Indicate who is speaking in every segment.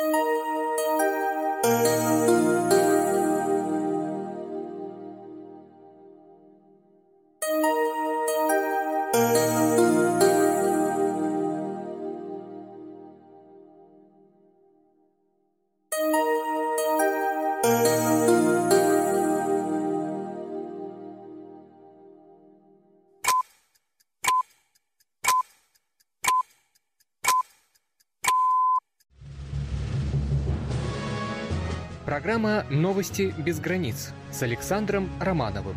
Speaker 1: Música Программа «Новости без границ» с Александром Романовым.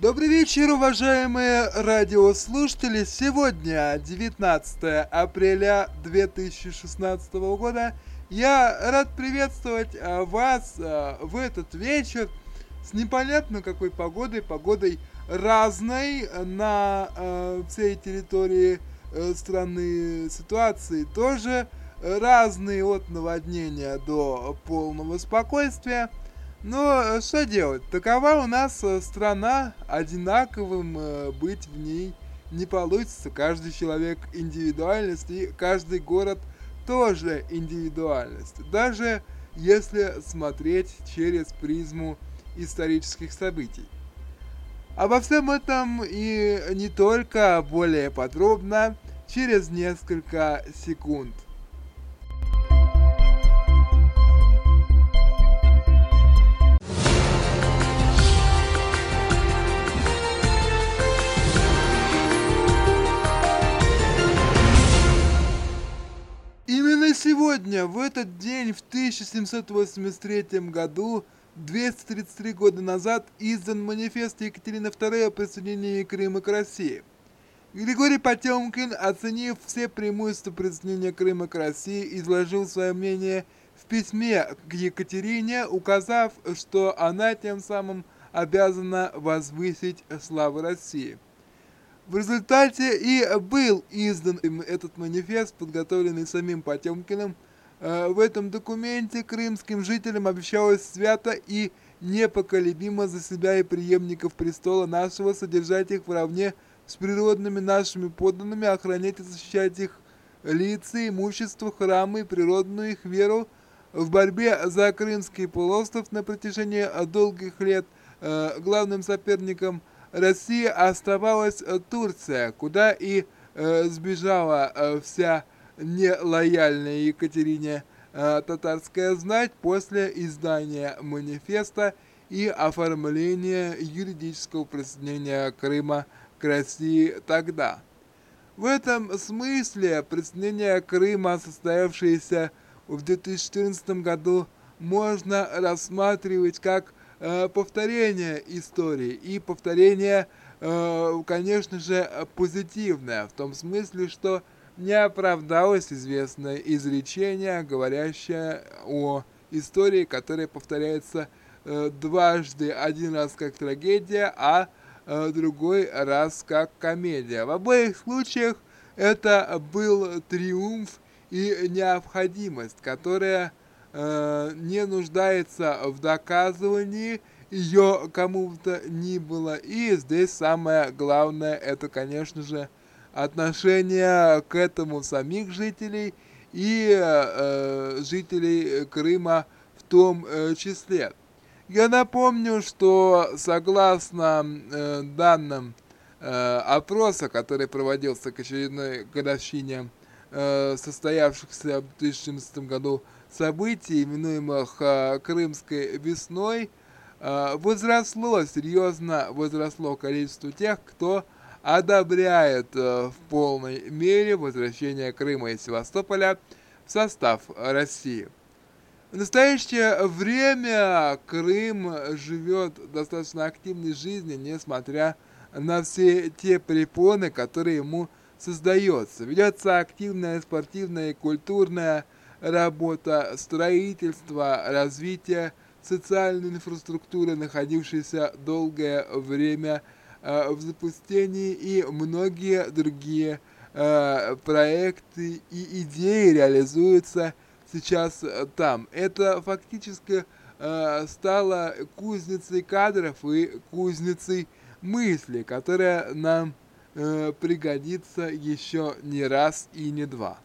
Speaker 2: Добрый вечер, уважаемые радиослушатели! Сегодня, 19 апреля 2016 года, я рад приветствовать а, вас а, в этот вечер с непонятно какой погодой, погодой разной на э, всей территории Э, страны ситуации тоже разные от наводнения до полного спокойствия. Но э, что делать? Такова у нас э, страна, одинаковым быть в ней не получится. Каждый человек индивидуальность и каждый город тоже индивидуальность. Даже если смотреть через призму исторических событий. Обо всем этом и не только более подробно через несколько секунд. Именно сегодня, в этот день, в 1783 году, 233 года назад издан манифест Екатерины II о присоединении Крыма к России. Григорий Потемкин, оценив все преимущества присоединения Крыма к России, изложил свое мнение в письме к Екатерине, указав, что она тем самым обязана возвысить славу России. В результате и был издан этот манифест, подготовленный самим Потемкиным, в этом документе крымским жителям обещалось свято и непоколебимо за себя и преемников престола нашего содержать их в равне с природными нашими подданными, охранять и защищать их лица, имущество, храмы и природную их веру в борьбе за Крымский полуостров на протяжении долгих лет. Э, главным соперником России оставалась Турция, куда и э, сбежала вся нелояльная Екатерине э, татарская знать после издания манифеста и оформления юридического присоединения Крыма к России тогда. В этом смысле присоединение Крыма, состоявшееся в 2014 году, можно рассматривать как э, повторение истории и повторение, э, конечно же, позитивное, в том смысле, что не оправдалось известное изречение, говорящее о истории, которая повторяется э, дважды, один раз как трагедия, а э, другой раз как комедия. В обоих случаях это был триумф и необходимость, которая э, не нуждается в доказывании ее кому-то ни было. И здесь самое главное, это, конечно же, отношение к этому самих жителей и э, жителей Крыма в том э, числе. Я напомню, что согласно э, данным э, опроса, который проводился к очередной годовщине э, состоявшихся в 2014 году событий, именуемых э, Крымской весной, э, возросло, серьезно возросло количество тех, кто одобряет э, в полной мере возвращение Крыма и Севастополя в состав России. В настоящее время Крым живет достаточно активной жизнью, несмотря на все те препоны, которые ему создается. Ведется активная спортивная и культурная работа, строительство, развитие социальной инфраструктуры, находившейся долгое время в в запустении и многие другие э, проекты и идеи реализуются сейчас там. Это фактически э, стало кузницей кадров и кузницей мысли, которая нам э, пригодится еще не раз и не два.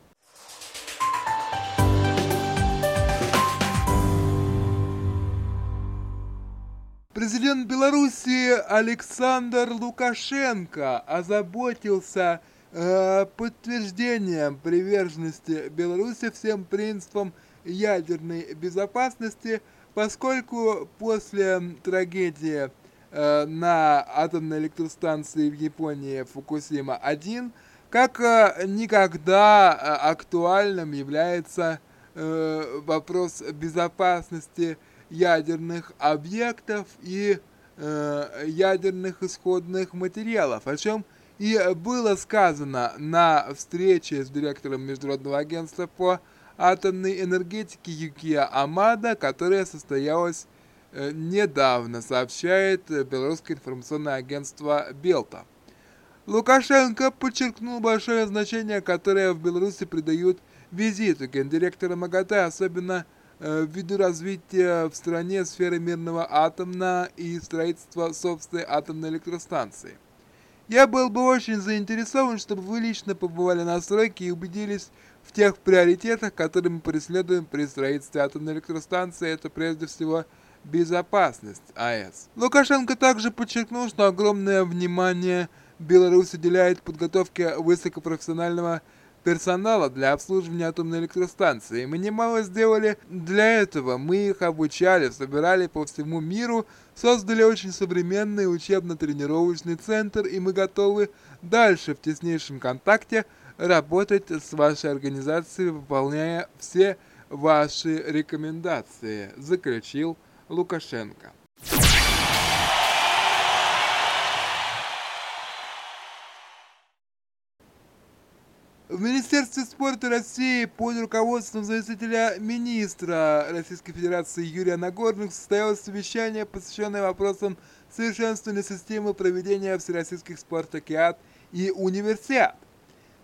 Speaker 2: Президент Беларуси Александр Лукашенко озаботился э, подтверждением приверженности Беларуси всем принципам ядерной безопасности, поскольку после трагедии э, на атомной электростанции в Японии Фукусима-1 как э, никогда э, актуальным является э, вопрос безопасности ядерных объектов и э, ядерных исходных материалов, о чем и было сказано на встрече с директором Международного агентства по атомной энергетике Юкия Амада, которая состоялась э, недавно, сообщает белорусское информационное агентство Белта. Лукашенко подчеркнул большое значение, которое в Беларуси придают визиту гендиректора МАГАТЭ, особенно ввиду развития в стране сферы мирного атомного и строительства собственной атомной электростанции. Я был бы очень заинтересован, чтобы вы лично побывали на стройке и убедились в тех приоритетах, которые мы преследуем при строительстве атомной электростанции. Это прежде всего безопасность АЭС. Лукашенко также подчеркнул, что огромное внимание Беларусь уделяет подготовке высокопрофессионального персонала для обслуживания атомной электростанции. Мы немало сделали для этого. Мы их обучали, собирали по всему миру, создали очень современный учебно-тренировочный центр, и мы готовы дальше в теснейшем контакте работать с вашей организацией, выполняя все ваши рекомендации, заключил Лукашенко. В Министерстве спорта России под руководством заместителя министра Российской Федерации Юрия Нагорных состоялось совещание, посвященное вопросам совершенствования системы проведения всероссийских спартакиад и универсиад.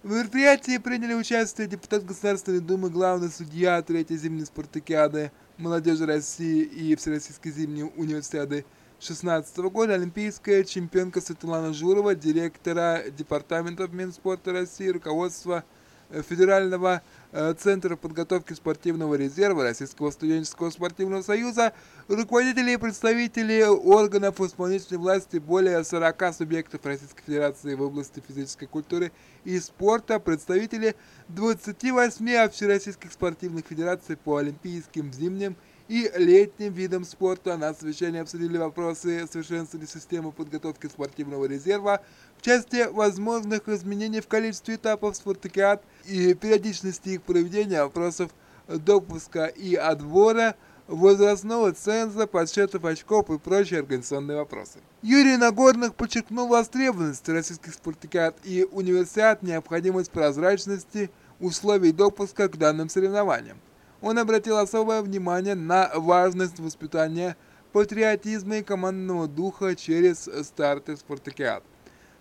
Speaker 2: В мероприятии приняли участие депутат Государственной Думы, главный судья Третьей зимней спартакиады молодежи России и Всероссийской зимней универсиады 2016 года олимпийская чемпионка Светлана Журова, директора Департамента Минспорта России, руководство э, Федерального э, Центра подготовки спортивного резерва Российского студенческого спортивного союза, руководители и представители органов исполнительной власти. Более 40 субъектов Российской Федерации в области физической культуры и спорта, представители 28 общероссийских спортивных федераций по олимпийским, зимним и и летним видом спорта. На совещании обсудили вопросы совершенствования системы подготовки спортивного резерва в части возможных изменений в количестве этапов спартакиад и периодичности их проведения, вопросов допуска и отбора, возрастного ценза, подсчетов очков и прочие организационные вопросы. Юрий Нагорных подчеркнул востребованность российских спартакиад и универсиад, необходимость прозрачности условий допуска к данным соревнованиям он обратил особое внимание на важность воспитания патриотизма и командного духа через старты спартакиад.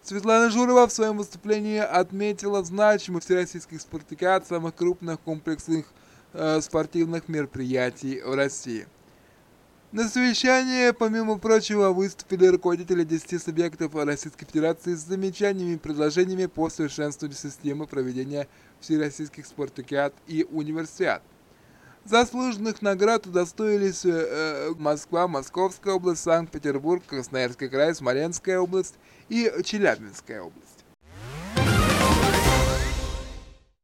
Speaker 2: Светлана Журова в своем выступлении отметила значимость российских спартакиад, самых крупных комплексных э, спортивных мероприятий в России. На совещании, помимо прочего, выступили руководители 10 субъектов Российской Федерации с замечаниями и предложениями по совершенствованию системы проведения всероссийских спартакиад и универсиад. Заслуженных наград удостоились э, Москва, Московская область, Санкт-Петербург, Красноярский край, Смоленская область и Челябинская область.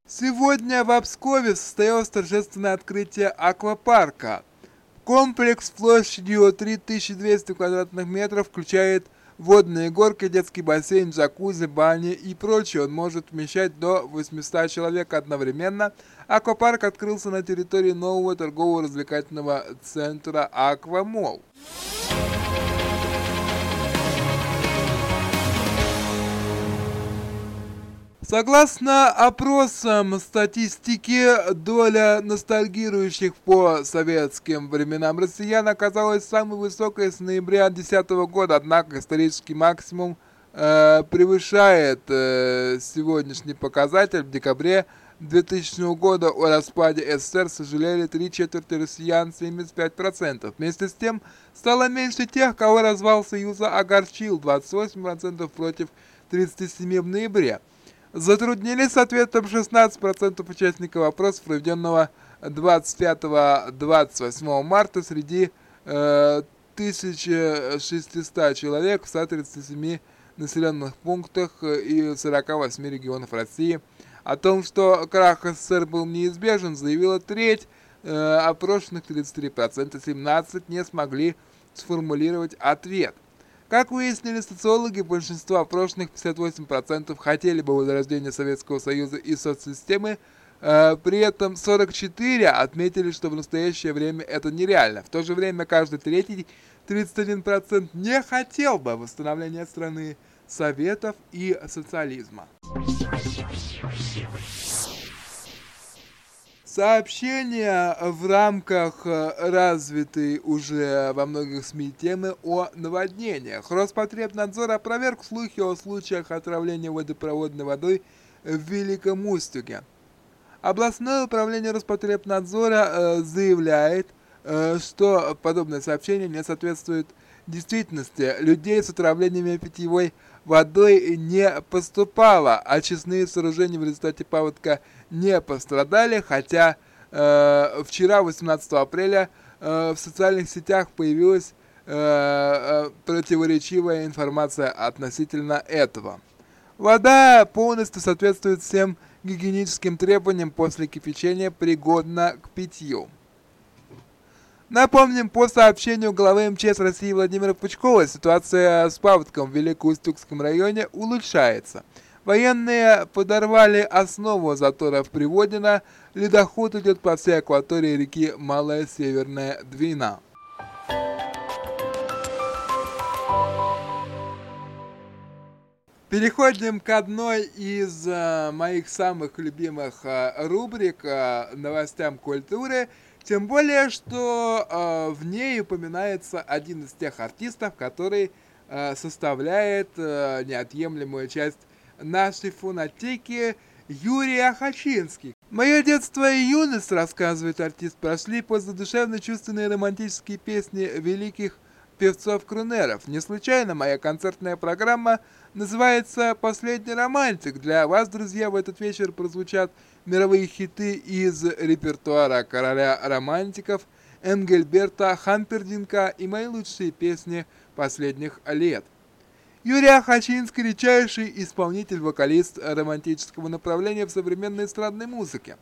Speaker 2: Сегодня в Обскове состоялось торжественное открытие аквапарка. Комплекс площадью 3200 квадратных метров включает водные горки, детский бассейн, джакузи, бани и прочее. Он может вмещать до 800 человек одновременно. Аквапарк открылся на территории нового торгово-развлекательного центра «Аквамол». Согласно опросам статистики, доля ностальгирующих по советским временам россиян оказалась самой высокой с ноября 2010 года, однако исторический максимум э, превышает э, сегодняшний показатель в декабре 2000 года о распаде СССР сожалели три четверти россиян, 75%. Вместе с тем, стало меньше тех, кого развал Союза огорчил, 28% против 37 в ноябре. Затруднились с ответом 16% участников опроса, проведенного 25-28 марта среди э, 1600 человек в 137 населенных пунктах и 48 регионов России. О том, что крах СССР был неизбежен, заявила треть э, опрошенных 33%, 17 не смогли сформулировать ответ. Как выяснили социологи, большинство опрошенных 58% хотели бы возрождения Советского Союза и соцсистемы, э, при этом 44 отметили, что в настоящее время это нереально. В то же время каждый третий, 31% не хотел бы восстановления страны, советов и социализма. Сообщение в рамках развитой уже во многих СМИ темы о наводнениях. Роспотребнадзор опроверг слухи о случаях отравления водопроводной водой в Великом Устюге. Областное управление Роспотребнадзора э, заявляет, э, что подобное сообщение не соответствует действительности. Людей с отравлениями питьевой водой не поступало, а честные сооружения в результате паводка не пострадали, хотя э, вчера, 18 апреля, э, в социальных сетях появилась э, э, противоречивая информация относительно этого. Вода полностью соответствует всем гигиеническим требованиям после кипячения, пригодна к питью. Напомним, по сообщению главы МЧС России Владимира Пучкова, ситуация с паводком в Великоустюгском районе улучшается. Военные подорвали основу затора в Приводино, ледоход идет по всей акватории реки Малая Северная Двина. Переходим к одной из э, моих самых любимых э, рубрик э, новостям культуры – тем более, что э, в ней упоминается один из тех артистов, который э, составляет э, неотъемлемую часть нашей фонотеки Юрий Ахачинский. Мое детство и юность, рассказывает артист, прошли под задушевно чувственные романтические песни великих певцов-крунеров. Не случайно моя концертная программа называется «Последний романтик». Для вас, друзья, в этот вечер прозвучат мировые хиты из репертуара короля романтиков Энгельберта Хампердинка и мои лучшие песни последних лет. Юрий Ахачинский – редчайший исполнитель-вокалист романтического направления в современной эстрадной музыке.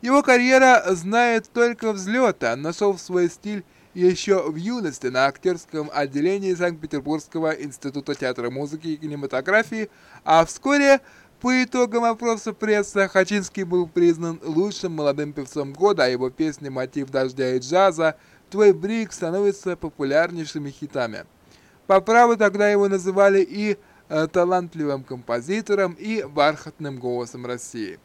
Speaker 2: Его карьера знает только взлета, нашел свой стиль еще в юности на актерском отделении Санкт-Петербургского института театра музыки и кинематографии, а вскоре по итогам опроса прессы Хачинский был признан лучшим молодым певцом года, а его песни «Мотив дождя и джаза» «Твой брик» становятся популярнейшими хитами. По праву тогда его называли и э, талантливым композитором, и бархатным голосом России.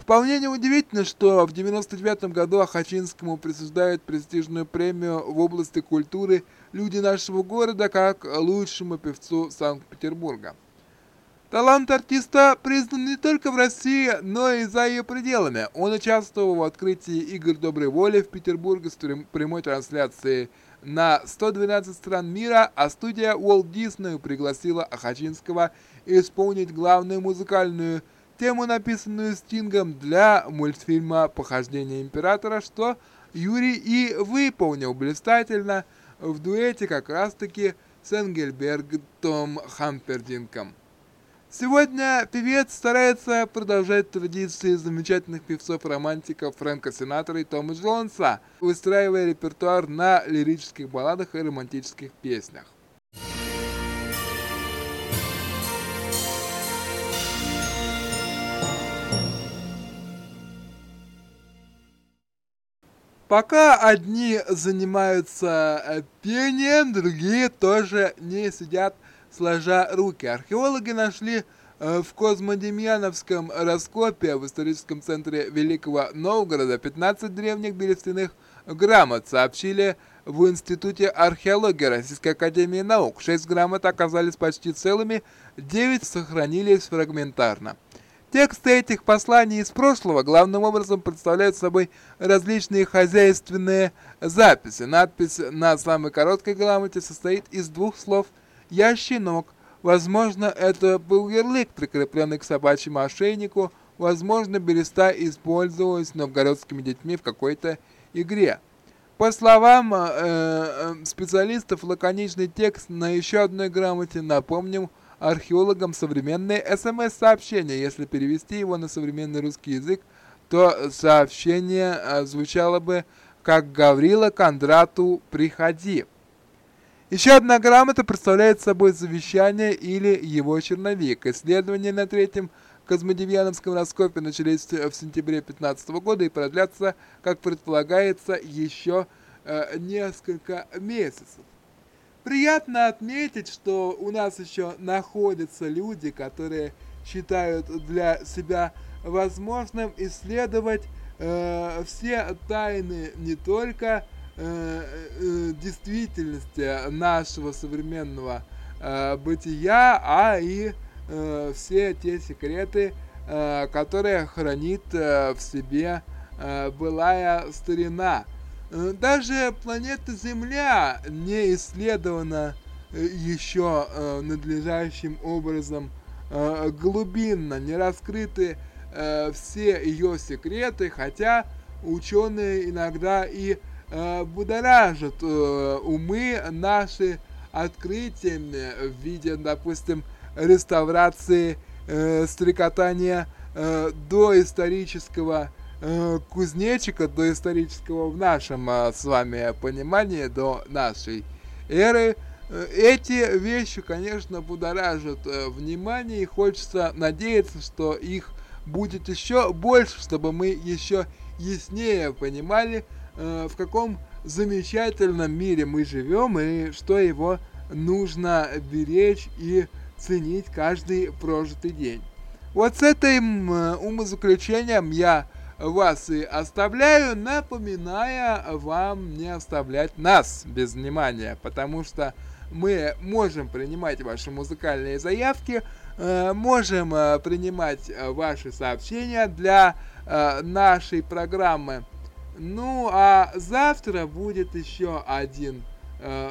Speaker 2: Вполне неудивительно, что в 1999 году Ахачинскому присуждают престижную премию в области культуры «Люди нашего города» как лучшему певцу Санкт-Петербурга. Талант артиста признан не только в России, но и за ее пределами. Он участвовал в открытии игр доброй воли в Петербурге с прямой трансляцией на 112 стран мира, а студия Walt Disney пригласила Ахачинского исполнить главную музыкальную тему, написанную Стингом для мультфильма «Похождение императора», что Юрий и выполнил блистательно в дуэте как раз-таки с Энгельбергом Хампердинком. Сегодня певец старается продолжать традиции замечательных певцов-романтиков Фрэнка Синатора и Тома Джонса, выстраивая репертуар на лирических балладах и романтических песнях. Пока одни занимаются э, пением, другие тоже не сидят сложа руки. Археологи нашли э, в Козмодемьяновском раскопе в историческом центре Великого Новгорода 15 древних берестяных грамот, сообщили в Институте археологии Российской Академии Наук. Шесть грамот оказались почти целыми, девять сохранились фрагментарно. Тексты этих посланий из прошлого главным образом представляют собой различные хозяйственные записи. Надпись на самой короткой грамоте состоит из двух слов – «Я щенок», Возможно, это был ярлык, прикрепленный к собачьему ошейнику, возможно, береста использовалась новгородскими детьми в какой-то игре. По словам э, э, специалистов, лаконичный текст на еще одной грамоте напомнил археологам современное СМС-сообщение. Если перевести его на современный русский язык, то сообщение э, звучало бы как «Гаврила Кондрату, приходи». Еще одна грамота представляет собой завещание или его черновик. Исследования на третьем Космодемьяновском раскопе начались в сентябре 2015 года и продлятся, как предполагается, еще э, несколько месяцев. Приятно отметить, что у нас еще находятся люди, которые считают для себя возможным исследовать э, все тайны не только э, э, действительности нашего современного э, бытия, а и э, все те секреты, э, которые хранит э, в себе э, былая старина. Э, даже планета Земля не исследована э, еще э, надлежащим образом глубинно, не раскрыты все ее секреты, хотя ученые иногда и будоражат умы наши открытиями в виде, допустим, реставрации стрекотания доисторического кузнечика, доисторического в нашем э, с вами понимании, до нашей эры. Э, эти вещи, конечно, будоражат э, внимание, и хочется надеяться, что их будет еще больше, чтобы мы еще яснее понимали, э, в каком замечательном мире мы живем и что его нужно беречь и ценить каждый прожитый день. Вот с этим э, умозаключением я вас и оставляю, напоминая вам не оставлять нас без внимания, потому что мы можем принимать ваши музыкальные заявки, э, можем э, принимать ваши сообщения для нашей программы. Ну, а завтра будет еще один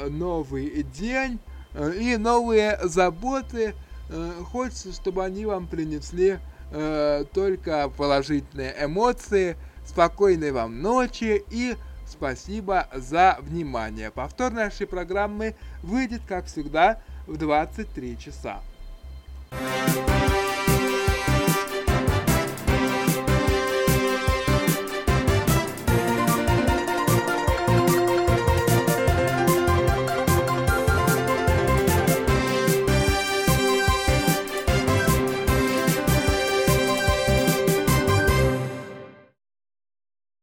Speaker 2: новый день. Э, и новые заботы. Э, хочется, чтобы они вам принесли э, только положительные эмоции. Спокойной вам ночи и спасибо за внимание. Повтор нашей программы выйдет, как всегда, в 23 часа.